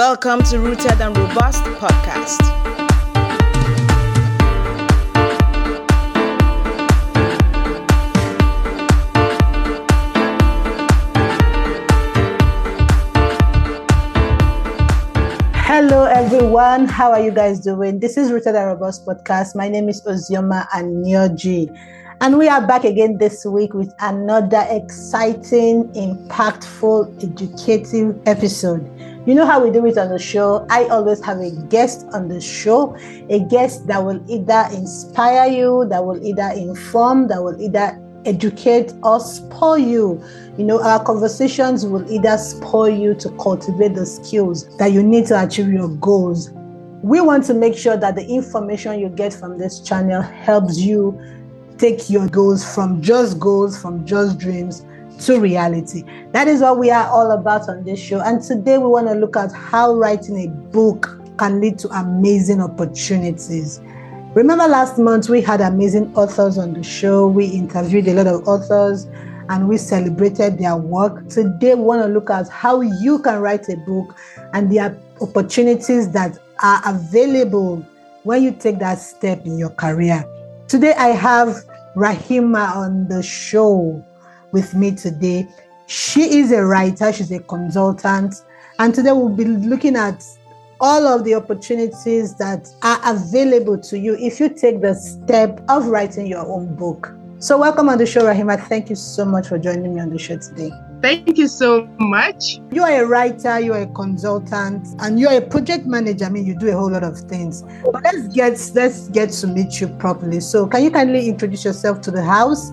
Welcome to Rooted and Robust podcast. Hello, everyone. How are you guys doing? This is Rooted and Robust podcast. My name is Ozioma Anyoji. And we are back again this week with another exciting, impactful, educative episode. You know how we do it on the show? I always have a guest on the show, a guest that will either inspire you, that will either inform, that will either educate or spoil you. You know, our conversations will either spoil you to cultivate the skills that you need to achieve your goals. We want to make sure that the information you get from this channel helps you take your goals from just goals, from just dreams to reality. That is what we are all about on this show. And today we want to look at how writing a book can lead to amazing opportunities. Remember last month we had amazing authors on the show. We interviewed a lot of authors and we celebrated their work. Today we want to look at how you can write a book and the opportunities that are available when you take that step in your career. Today I have Raheemah on the show with me today. She is a writer, she's a consultant, and today we'll be looking at all of the opportunities that are available to you if you take the step of writing your own book. So, welcome on the show, Raheemah. Thank you so much for joining me on the show today. Thank you so much. You are a writer, you are a consultant, and you are a project manager. I mean, you do a whole lot of things. But let's get let's get to meet you properly. So, can you kindly introduce yourself to the house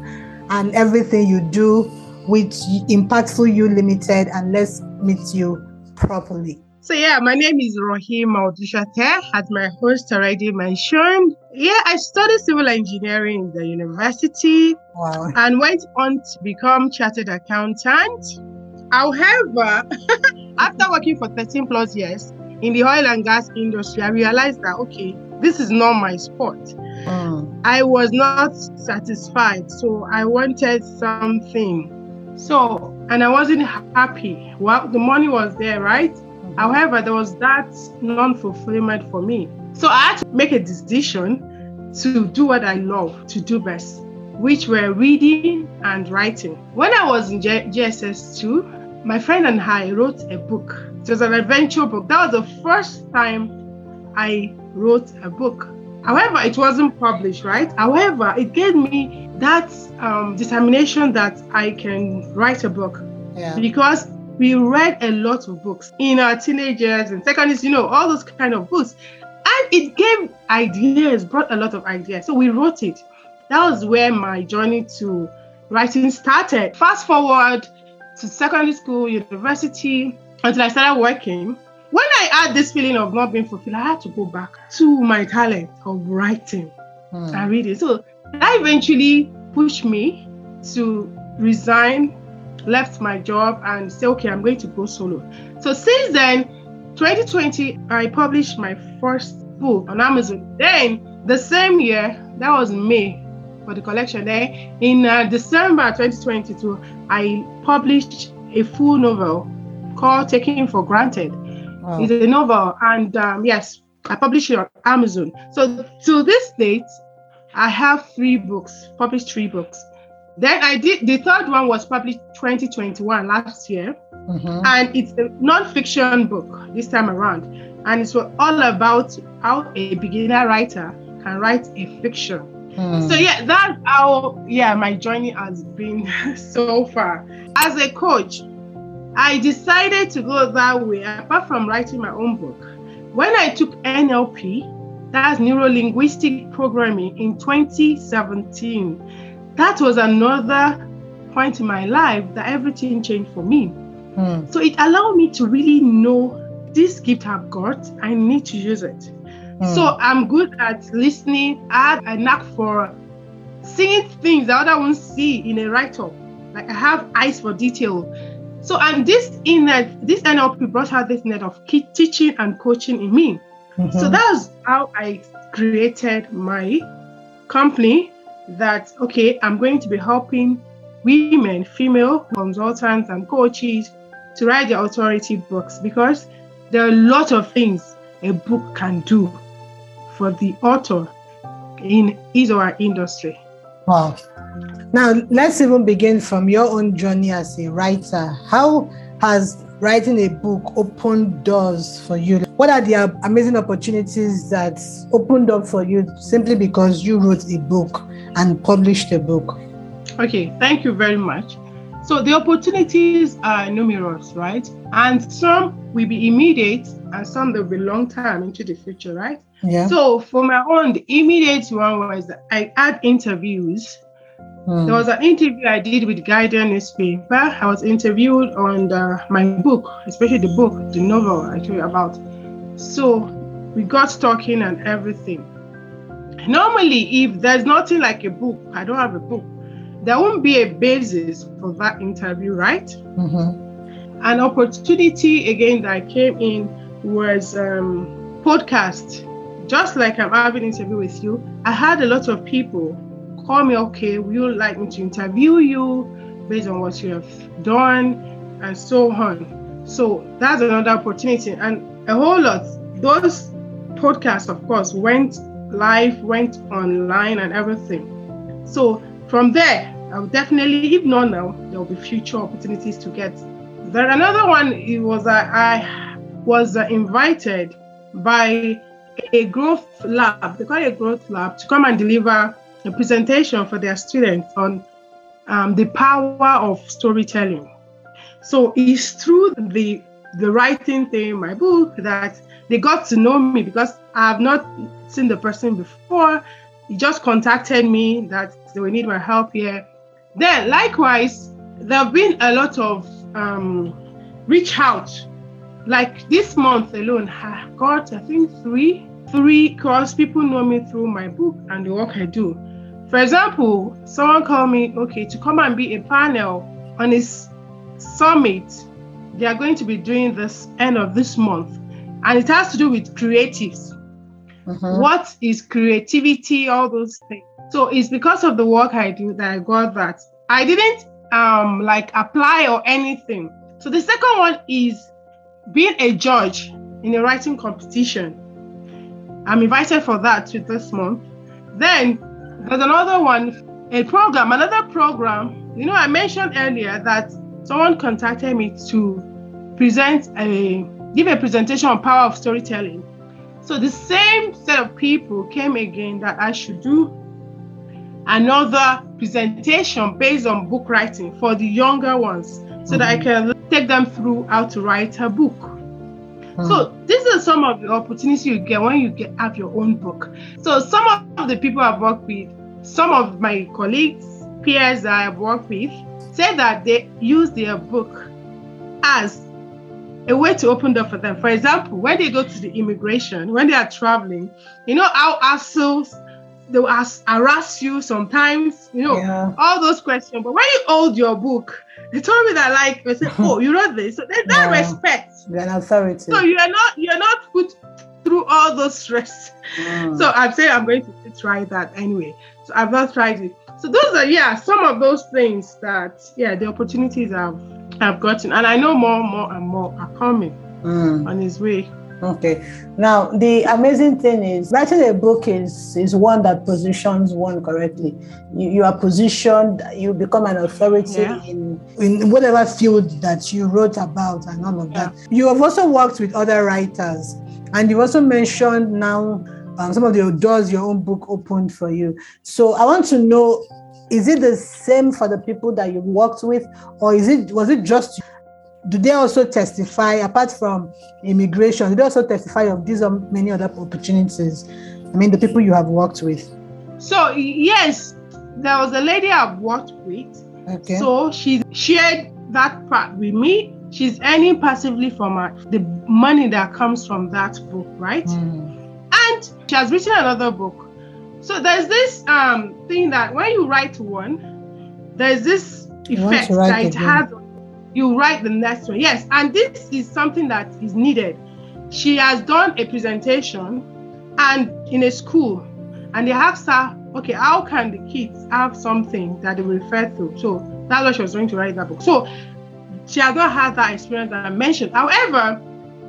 and everything you do with Impactful You Limited, and let's meet you properly. So yeah, my name is Raheemah Odusote, as my host already mentioned. Yeah, I studied civil engineering in the university Wow. and went on to become chartered accountant. However, after working for 13 plus years in the oil and gas industry, I realized that okay, this is not my sport. Mm. I was not satisfied, so I wanted something. So, and I wasn't happy. Well, the money was there, right? However, there was that non fulfillment for me. So I had to make a decision to do what I love to do best, which were reading and writing. When I was in J- JSS 2, my friend and I wrote a book. It was an adventure book. That was the first time I wrote a book. However, it wasn't published, right? However, it gave me that um, determination that I can write a book Yeah. because we read a lot of books in our teenagers and secondaries, you know, all those kind of books. And it gave ideas, brought a lot of ideas. So we wrote it. That was where my journey to writing started. Fast forward to secondary school, university, until I started working. When I had this feeling of not being fulfilled, I had to go back to my talent of writing Mm. and reading. So that eventually pushed me to resign, left my job, and say, okay, I'm going to go solo. So since then, 2020, I published my first book on Amazon. Then the same year, that was May for the collection. Then in uh, December 2022, I published a full novel called Taking for Granted. Wow. It's a novel, and um, yes, I published it on Amazon. So to this date, I have three books, published three books. Then I did the third one was published 2021 last year, Mhm. and it's a non-fiction book this time around, and it's all about how a beginner writer can write a fiction. Mm. So yeah, that's how yeah my journey has been so far. As a coach, I decided to go that way. Apart from writing my own book, when I took NLP, that's neuro linguistic programming in 2017, that was another point in my life that everything changed for me. Mm. So it allowed me to really know this gift I've got. I need to use it. Mm. So I'm good at listening. I have a knack for seeing things that other ones see in a write-up. Like I have eyes for detail. So and this in this NLP brought out this net of key teaching and coaching in me. Mhm. So that's how I created my company. That okay, I'm going to be helping women, female consultants and coaches to write their authority books because there are a lot of things a book can do for the author in his or her industry. Wow. Now, let's even begin from your own journey as a writer. How has writing a book opened doors for you? What are the amazing opportunities that opened up for you simply because you wrote a book and published a book? Okay, thank you very much. So the opportunities are numerous, right? And some will be immediate and some will be long term into the future, right? Yeah. So for my own, the immediate one was I had interviews. Hmm. There was an interview I did with Guardian newspaper. I was interviewed on the, my book, especially the book, the novel I told you about. So we got talking and everything. Normally, if there's nothing like a book, I don't have a book, there won't be a basis for that interview, right? Mm-hmm. An opportunity again that came in was um, podcast. Just like I'm having an interview with you, I had a lot of people call me, okay, would you like me to interview you based on what you have done and so on. So that's another opportunity. And a whole lot, those podcasts, of course, went live, went online and everything. So from there, I will definitely, if not now, there will be future opportunities to get. There another one. It was that I was invited by a growth lab. They call it a growth lab to come and deliver a presentation for their students on um, the power of storytelling. So it's through the the writing thing, my book, that they got to know me because I have not seen the person before. He just contacted me that they will need my help here. Then, likewise, there have been a lot of um, reach out. Like this month alone, I got I think three, three because people know me through my book and the work I do. For example, someone called me, okay, to come and be a panel on this summit. They are going to be doing this end of this month, and it has to do with creatives. Mhm. What is creativity? All those things. So it's because of the work I do that I got that. I didn't um like apply or anything. So the second one is being a judge in a writing competition. I'm invited for that to this month. Then there's another one, a program, another program. You know, I mentioned earlier that someone contacted me to present a give a presentation on power of storytelling. So the same set of people came again that I should do another presentation based on book writing for the younger ones so that I mm-hmm. can take them through how to write a book. So these are some of the opportunities you get when you get have your own book. So some of the people I've worked with, some of my colleagues, peers that I've worked with, say that they use their book as a way to open door for them. For example, when they go to the immigration, when they are traveling, you know how assholes they will ask, harass you sometimes, you know, Yeah. all those questions. But when you hold your book, they told me that like they say, Oh, you wrote this. So there's that Yeah. respect. You're an authority. So you are not you're not put through all those stress. Mm. So I'm saying I'm going to try that anyway. So I've not tried it. So those are yeah some of those things that yeah the opportunities I've I've gotten and I know more more and more are coming Mm. on his way. Okay. Now the amazing thing is writing a book is is one that positions one correctly. You, you are positioned, you become an authority Yeah. in in whatever field that you wrote about and all of that. You have also worked with other writers, and you also mentioned now um, some of the doors your own book opened for you. So I want to know. Is it the same for the people that you worked with, or is it was it just do they also testify apart from immigration do they also testify of these many other opportunities i mean the people you have worked with So yes, there was a lady I've worked with. okay So she shared that part with me. She's earning passively from her, the money that comes from that book, right? Mm, and she has written another book. So there's this um thing that when you write one, there's this effect that it again. has. You write the next one, yes, and this is something that is needed. She has done a presentation, and in a school, and they asked her, okay, how can the kids have something that they will refer to? So that's why she was going to write that book. So she has not had that experience that I mentioned. However,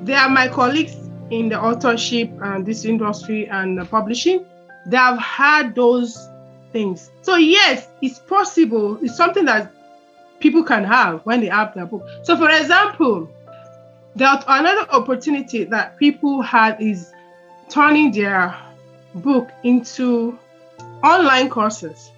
they are my colleagues in the authorship and this industry and publishing. They have had those things. So yes, it's possible. It's something that people can have when they have their book. So for example, the another opportunity that people had is turning their book into online courses.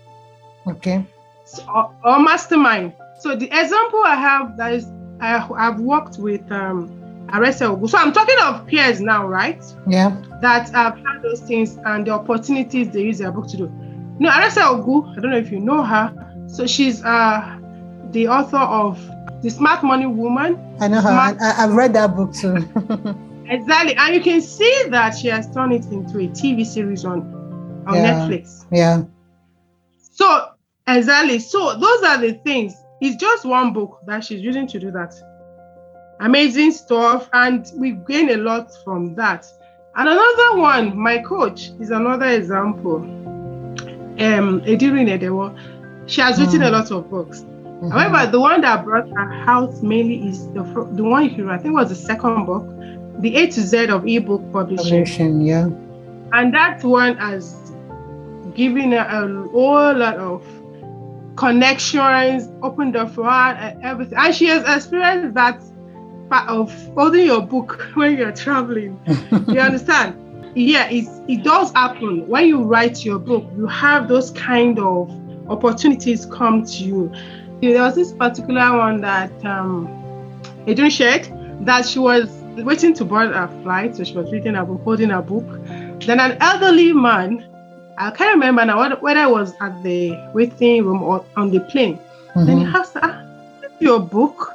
Okay. So, or, or mastermind. So the example I have that is I, have worked with um, Arese Ugwu. So I'm talking of peers now, right? Yeah. That have had those things and the opportunities they use their book to do. No, Arese Ugwu, I don't know if you know her. So she's uh, the author of The Smart Money Woman. I know her. Smart- I, have read that book too. exactly. And you can see that she has turned it into a TV series on, on yeah. Netflix. Yeah. So, exactly. So, those are the things. It's just one book that she's using to do that. Amazing stuff. And we gain a lot from that. And another one, my coach is another example. Um, Edirin Edewor. She has written mm. a lot of books. Mm-hmm. However, the one that brought her out mainly is the the one you I think was the second book, the A to Z of ebook publishing. publishing yeah. And that one has given her a whole lot of connections, opened the for her and everything. And she has experienced that part of holding your book when you're traveling. you understand? Yeah, it, it does happen. When you write your book, you have those kind of opportunities come to you. There was this particular one that um, Edirin shared that she was waiting to board a flight, so she was reading a book, holding a book. Then an elderly man, I can't remember now whether I was at the waiting room or on the plane. Mm-hmm. Then he asked her, ah, Your book?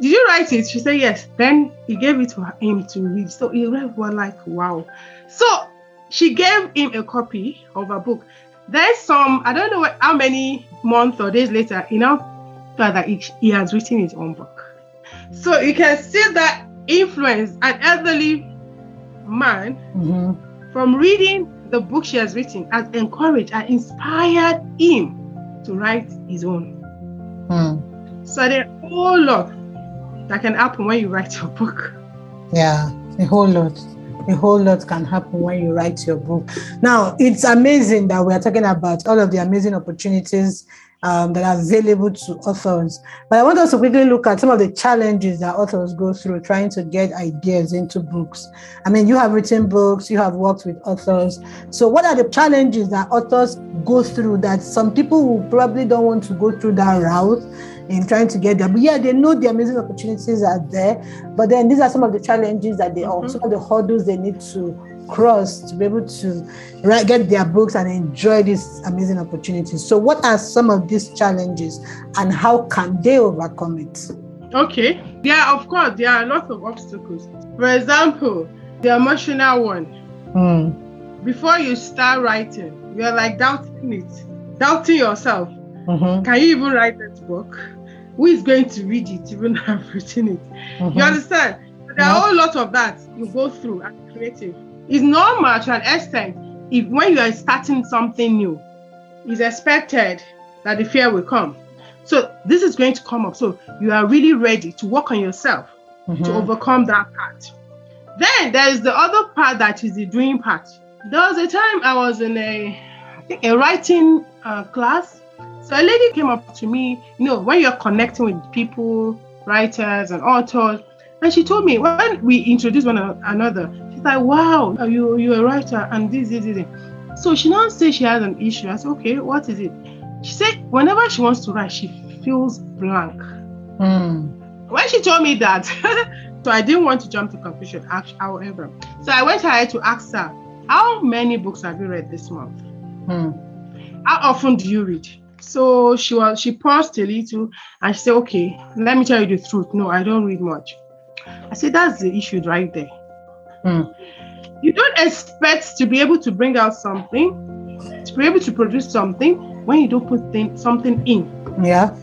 Did you write it? She said yes. Then he gave it to him to read. So he read was like, wow. So she gave him a copy of a book. There's some, I don't know how many months or days later, you know, that he, he has written his own book. So you can see that influence an elderly man mm-hmm. from reading the book she has written has encouraged and inspired him to write his own. Mm. So there's a whole lot that can happen when you write your book. Yeah, a whole lot a whole lot can happen when you write your book. Now, it's amazing that we are talking about all of the amazing opportunities um, that are available to authors. But I want us to quickly look at some of the challenges that authors go through trying to get ideas into books. I mean, you have written books, you have worked with authors. So, what are the challenges that authors go through that some people probably don't want to go through that route? In trying to get there. But yeah, they know the amazing opportunities are there. But then these are some of the challenges that they mm-hmm. some of the hurdles they need to cross to be able to write, get their books and enjoy these amazing opportunities. So, what are some of these challenges and how can they overcome it? Okay. Yeah, of course, there are lots of obstacles. For example, the emotional one. Mm. Before you start writing, you're like doubting it, doubting yourself. Mm-hmm. Can you even write that book? who is going to read it even have written it? Mm-hmm. you understand there are a whole lot of that you go through as creative. It's normal to an extent if when you are starting something new it's expected that the fear will come. So this is going to come up. So you are really ready to work on yourself mm-hmm. to overcome that part. Then there's the other part that is the doing part. There was a time i was in a i think a writing uh, class so a lady came up to me, you know, when you're connecting with people, writers and authors, and she told me when we introduced one another, she's like, "Wow, you you're a writer and this this this." So she now says she has an issue. I said, "Okay, what is it?" She said, "Whenever she wants to write, she feels blank." Mm. When she told me that, so I didn't want to jump to conclusion. However, so I went ahead to ask her, "How many books have you read this month? Mm. How often do you read?" So she was she paused a little and she said, Okay, let me tell you the truth. No, I don't read much. I said, That's the issue right there. Hmm. You don't expect to be able to bring out something, to be able to produce something when you don't put thing, something in. Yeah.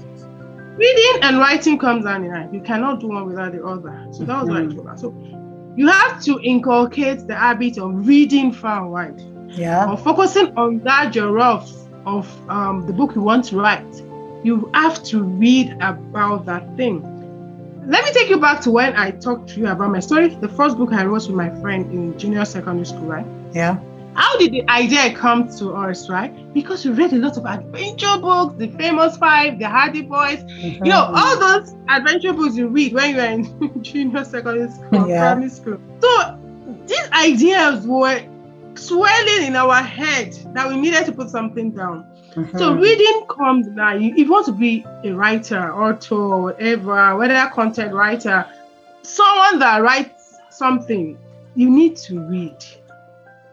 Reading and writing comes hand in hand. You cannot do one without the other. So that was mm-hmm. what I hmm. told her. So you have to inculcate the habit of reading far and wide. Yeah. Or focusing on that giraffe of um, the book you want to write, you have to read about that thing. let me take you back to when I talked to you about my story. The first book I wrote with my friend in junior secondary school, right? Yeah. How did the idea come to us, right? Because we read a lot of adventure books, the famous five, the Hardy Boys, mm-hmm. you know, all those adventure books you read when you're in junior secondary school, yeah. primary school. So these ideas were swelling in our head that we needed to put something down. Mm-hmm. So reading comes now. If you want to be a writer, author, whatever, whether content writer, someone that writes something, you need to read.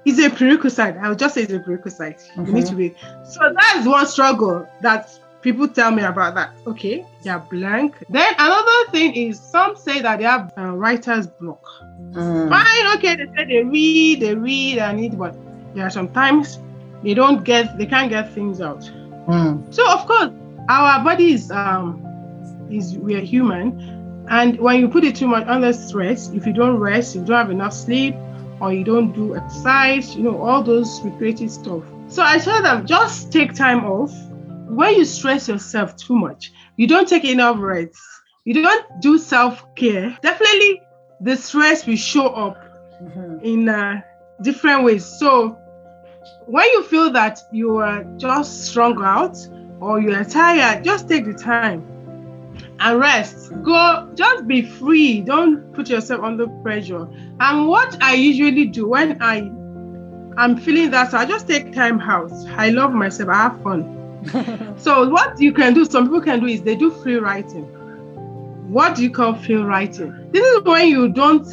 It's a prerequisite. I would just say it's a prerequisite. Mm-hmm. You need to mm-hmm. read. So that's one struggle that people tell me about that. Okay, they're blank. Then another thing is some say that they have a writer's block. Mm. Fine, okay, they say they read, they read and need, but there are sometimes they don't get, they can't get things out. Mm. So of course, our body is um is we're human, and when you put it too much under stress, if you don't rest, you don't have enough sleep, or you don't do exercise, you know all those recreative stuff. So I tell them just take time off. When you stress yourself too much, you don't take enough rest, you don't do self care. Definitely the stress will show up mm-hmm. in uh, different ways. So when you feel that you are just strung out or you are tired, just take the time and rest. Go, just be free. Don't put yourself under pressure. And what I usually do when I I'm feeling that, so I just take time out. I love myself. I have fun. so what you can do, some people can do is they do free writing what do you call free writing? This is when you don't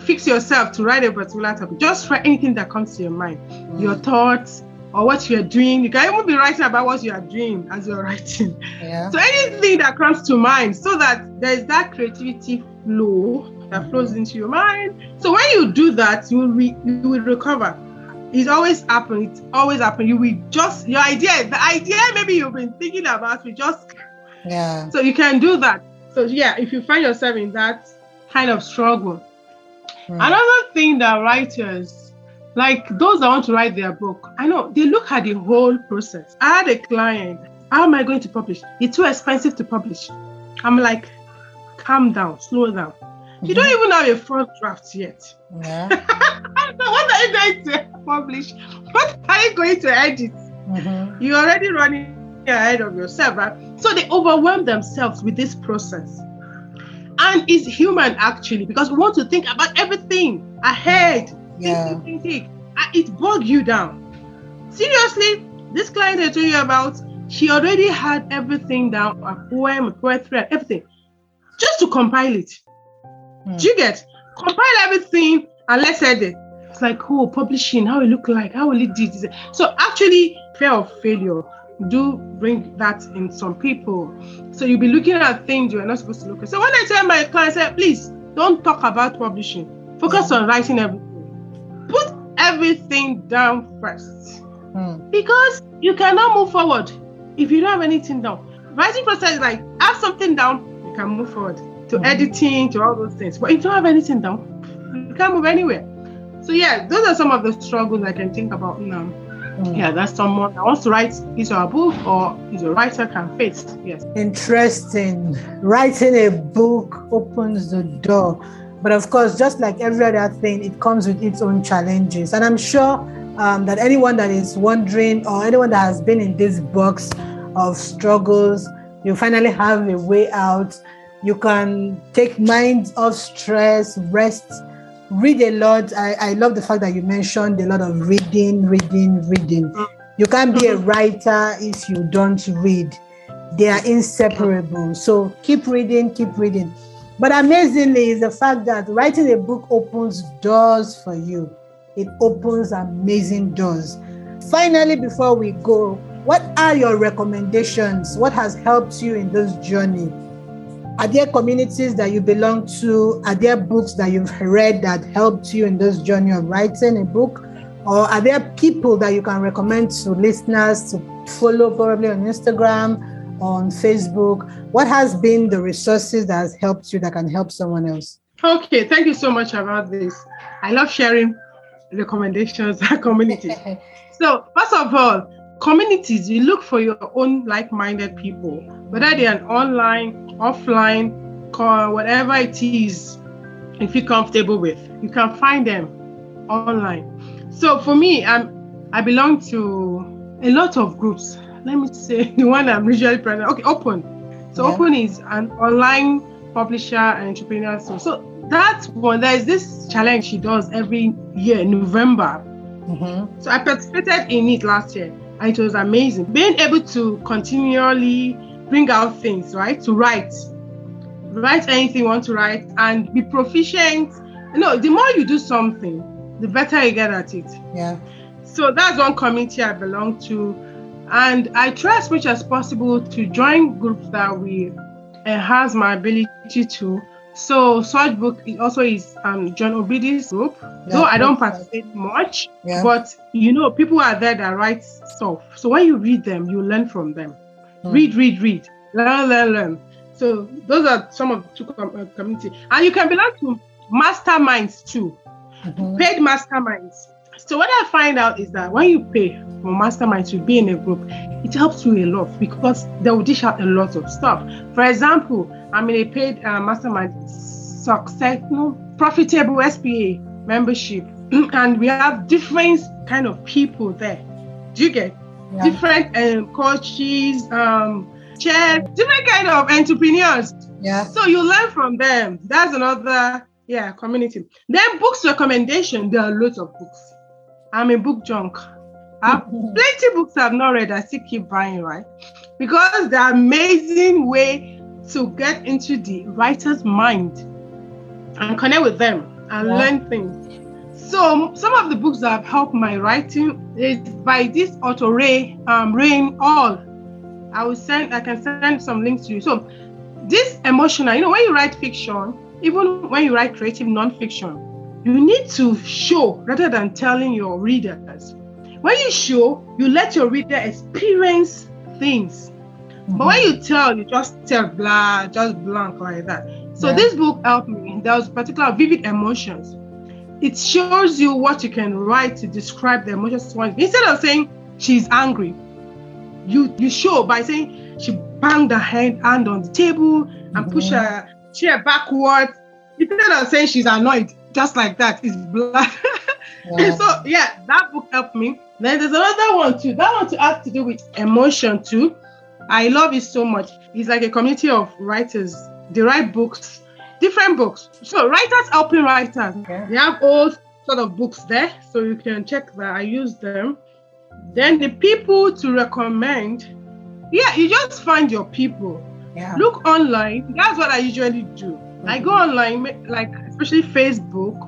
fix yourself to write a particular topic. Just write anything that comes to your mind, mm. your thoughts, or what you're doing. You can even be writing about what you are doing as you're writing. Yeah. So anything that comes to mind, so that there's that creativity flow that flows into your mind. So when you do that, you will re- you will recover. It's always happen. It's always happen. You will just your idea, the idea maybe you've been thinking about, we just yeah. So you can do that. So yeah, if you find yourself in that kind of struggle. Hmm. Another thing that writers, like those that want to write their book, I know they look at the whole process. I had a client, how am I going to publish? It's too expensive to publish. I'm like, calm down, slow down. You don't even have a first draft yet. Yeah. what are you going to publish? What are you going to edit? Mm-hmm. You're already running ahead of yourself, right? So they overwhelm themselves with this process. And it's human actually, because we want to think about everything ahead. Yeah. Think, think, think, It bogs you down. Seriously, this client I told you about, she already had everything down, a poem, a poetry, everything, just to compile it. Hmm. Do you get? Compile everything and let's edit. It's like, oh, publishing, how it look like, how will it do this? So actually, fear of failure do bring that in some people. So you'll be looking at things you're not supposed to look at. So when I tell my clients, I say, please don't talk about publishing. Focus on writing everything. Put everything down first. Hmm. Because you cannot move forward if you don't have anything down. Writing process is like have something down, you can move forward to hmm. editing, to all those things. But if you don't have anything down, you can't move anywhere. So yeah, those are some of the struggles I can think about now. Mm. Yeah, that's someone that wants to write or a book or is a writer can face. Yes. Interesting. Writing a book opens the door. But of course, just like every other thing, it comes with its own challenges. And I'm sure um, that anyone that is wondering or anyone that has been in this box of struggles, you finally have a way out. You can take minds off stress, rest, read a lot. I, I love the fact that you mentioned a lot of reading, reading, reading. You can't be a mm-hmm. writer if you don't read. They are inseparable. So keep reading, keep reading. But amazingly is the fact that writing a book opens doors for you. It opens amazing doors. Finally, before we go, what are your recommendations? What has helped you in this journey? Are there communities that you belong to? Are there books that you've read that helped you in this journey of writing a book? Or are there people that you can recommend to listeners to follow probably on Instagram, on Facebook? What has been the resources that has helped you that can help someone else? Okay, thank you so much about this. I love sharing recommendations and communities. so, first of all, communities, you look for your own like minded people, whether they're online offline call whatever it is you feel comfortable with. You can find them online. So for me, I'm I belong to a lot of groups. Let me say the one I'm usually present. Okay, Open. So yeah. Open is an online publisher and entrepreneur. So, so that's one. There is this challenge she does every year in November. Mm-hmm. So I participated in it last year, and it was amazing. Being able to continually bring out things, right? To write, write anything you want to write, and be proficient. You know, the more you do something, the better you get at it. Yeah. So that's one community I belong to. And I try as much as possible to join groups that will enhance my ability to. So such book also is um, John Obidi's group. Yeah, Though I don't participate much, yeah. but you know, people are there that write stuff. So when you read them, you learn from them. Mm. Read, read, read. Learn, learn, learn. So those are some of the two com- uh, community. And you can belong to masterminds too. Mm-hmm. Paid masterminds. So what I find out is that when you pay for mastermind to be in a group, it helps you a lot because they will dish out a lot of stuff. For example, I'm in a paid uh, mastermind success, no, profitable SPA membership, and we have different kind of people there. Do you get yeah. different um, coaches, um, chairs, different kind of entrepreneurs? Yeah. So you learn from them. That's another yeah community. Then books recommendation. There are loads of books. I'm a book junk. I have plenty books I've not read. I still keep buying, right? Because the amazing way to get into the writer's mind and connect with them and yeah. learn things. So some of the books that have helped my writing is by this author Ray um, Rain All. I will send. I can send some links to you. So this emotional, you know, when you write fiction, even when you write creative nonfiction, you need to show rather than telling your readers. When you show, you let your reader experience things. Mm-hmm. But when you tell, you just tell blah, just blank like that. So yeah. this book helped me. There was particular vivid emotions. It shows you what you can write to describe the emotions. Instead of saying she's angry, you you show by saying she banged her hand, hand on the table and mm-hmm. pushed her chair backwards. Instead of saying she's annoyed, just like that. It's black. Yeah. so yeah, that book helped me. Then there's another one too. That one to have to do with emotion too. I love it so much. It's like a community of writers. They write books, different books. So writers helping writers. Okay. They have all sort of books there, so you can check that. I use them. Then the people to recommend. Yeah, you just find your people. Yeah. Look online. That's what I usually do. I go online, like especially Facebook,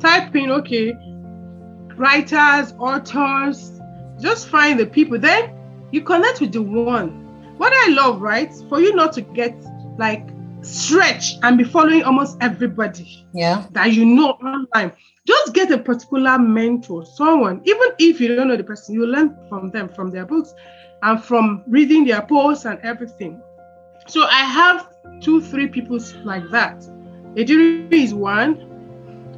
type in, okay, writers, authors, just find the people. Then you connect with the one. What I love, right? For you not to get like stretch and be following almost everybody yeah that you know online just get a particular mentor someone even if you don't know the person you learn from them from their books and from reading their posts and everything so i have two three people like that Ejiri is one.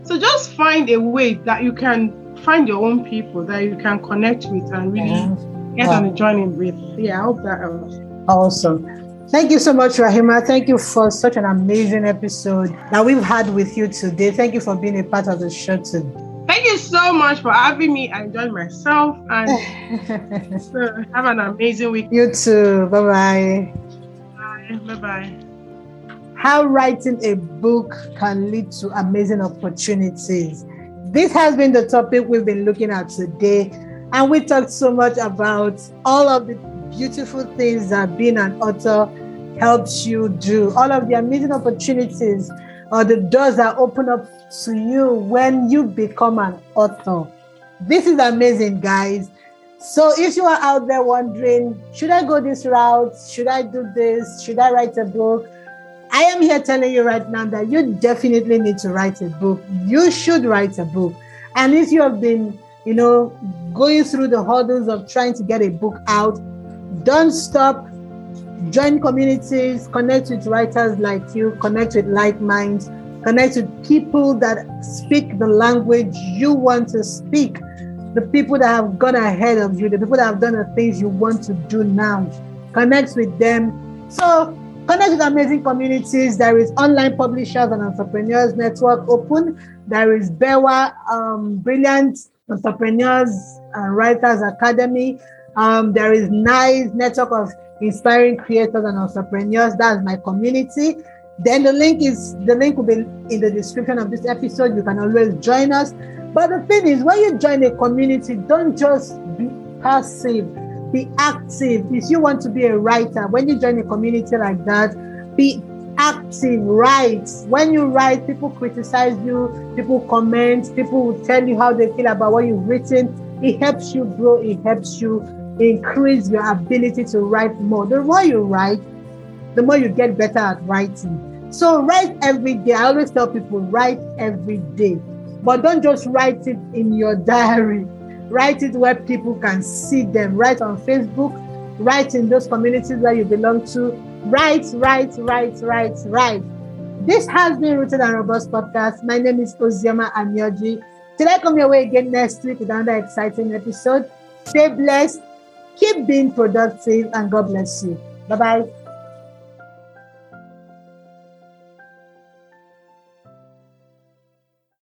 So just find a way that you can find your own people that you can connect with and really yeah. get on a journey with. Yeah, I hope that helps. Awesome. Thank you so much, Raheemah. Thank you for such an amazing episode that we've had with you today. Thank you for being a part of the show too. Thank you so much for having me. I enjoyed myself and so have an amazing week. You too. Bye-bye. Bye bye. Bye how writing a book can lead to amazing opportunities. This has been the topic we've been looking at today. And we talked so much about all of the beautiful things that being an author helps you do, all of the amazing opportunities or the doors that open up to you when you become an author. This is amazing, guys. So if you are out there wondering, should I go this route? Should I do this? Should I write a book? I am here telling you right now that you definitely need to write a book. You should write a book. And if you have been, you know, going through the hurdles of trying to get a book out, don't stop. Join communities, connect with writers like you, connect with like minds, connect with people that speak the language you want to speak, the people that have gone ahead of you, the people that have done the things you want to do now. Connect with them. So Connect with amazing communities. There is Online Publishers and Entrepreneurs Network Open. There is BEWA, um, Brilliant Entrepreneurs and Writers Academy. Um, there is NICE, Network of Inspiring Creators and Entrepreneurs. That's my community. Then the link is the link will be in the description of this episode. You can always join us. But the thing is, when you join a community, don't just be passive, be active. If you want to be a writer, when you join a community like that, be active, write. When you write, people criticize you, people comment, people will tell you how they feel about what you've written. It helps you grow, it helps you increase your ability to write more. The more you write, the more you get better at writing. So write every day. I always tell people write every day, but don't just write it in your diary. Write it where people can see them. Write on Facebook. Write in those communities where you belong to. Write, write, write, write, write. This has been Rooted and Robust podcast. My name is Ozioma Anyoji. Till I come your way again next week with another exciting episode. Stay blessed, keep being productive, and God bless you. Bye bye.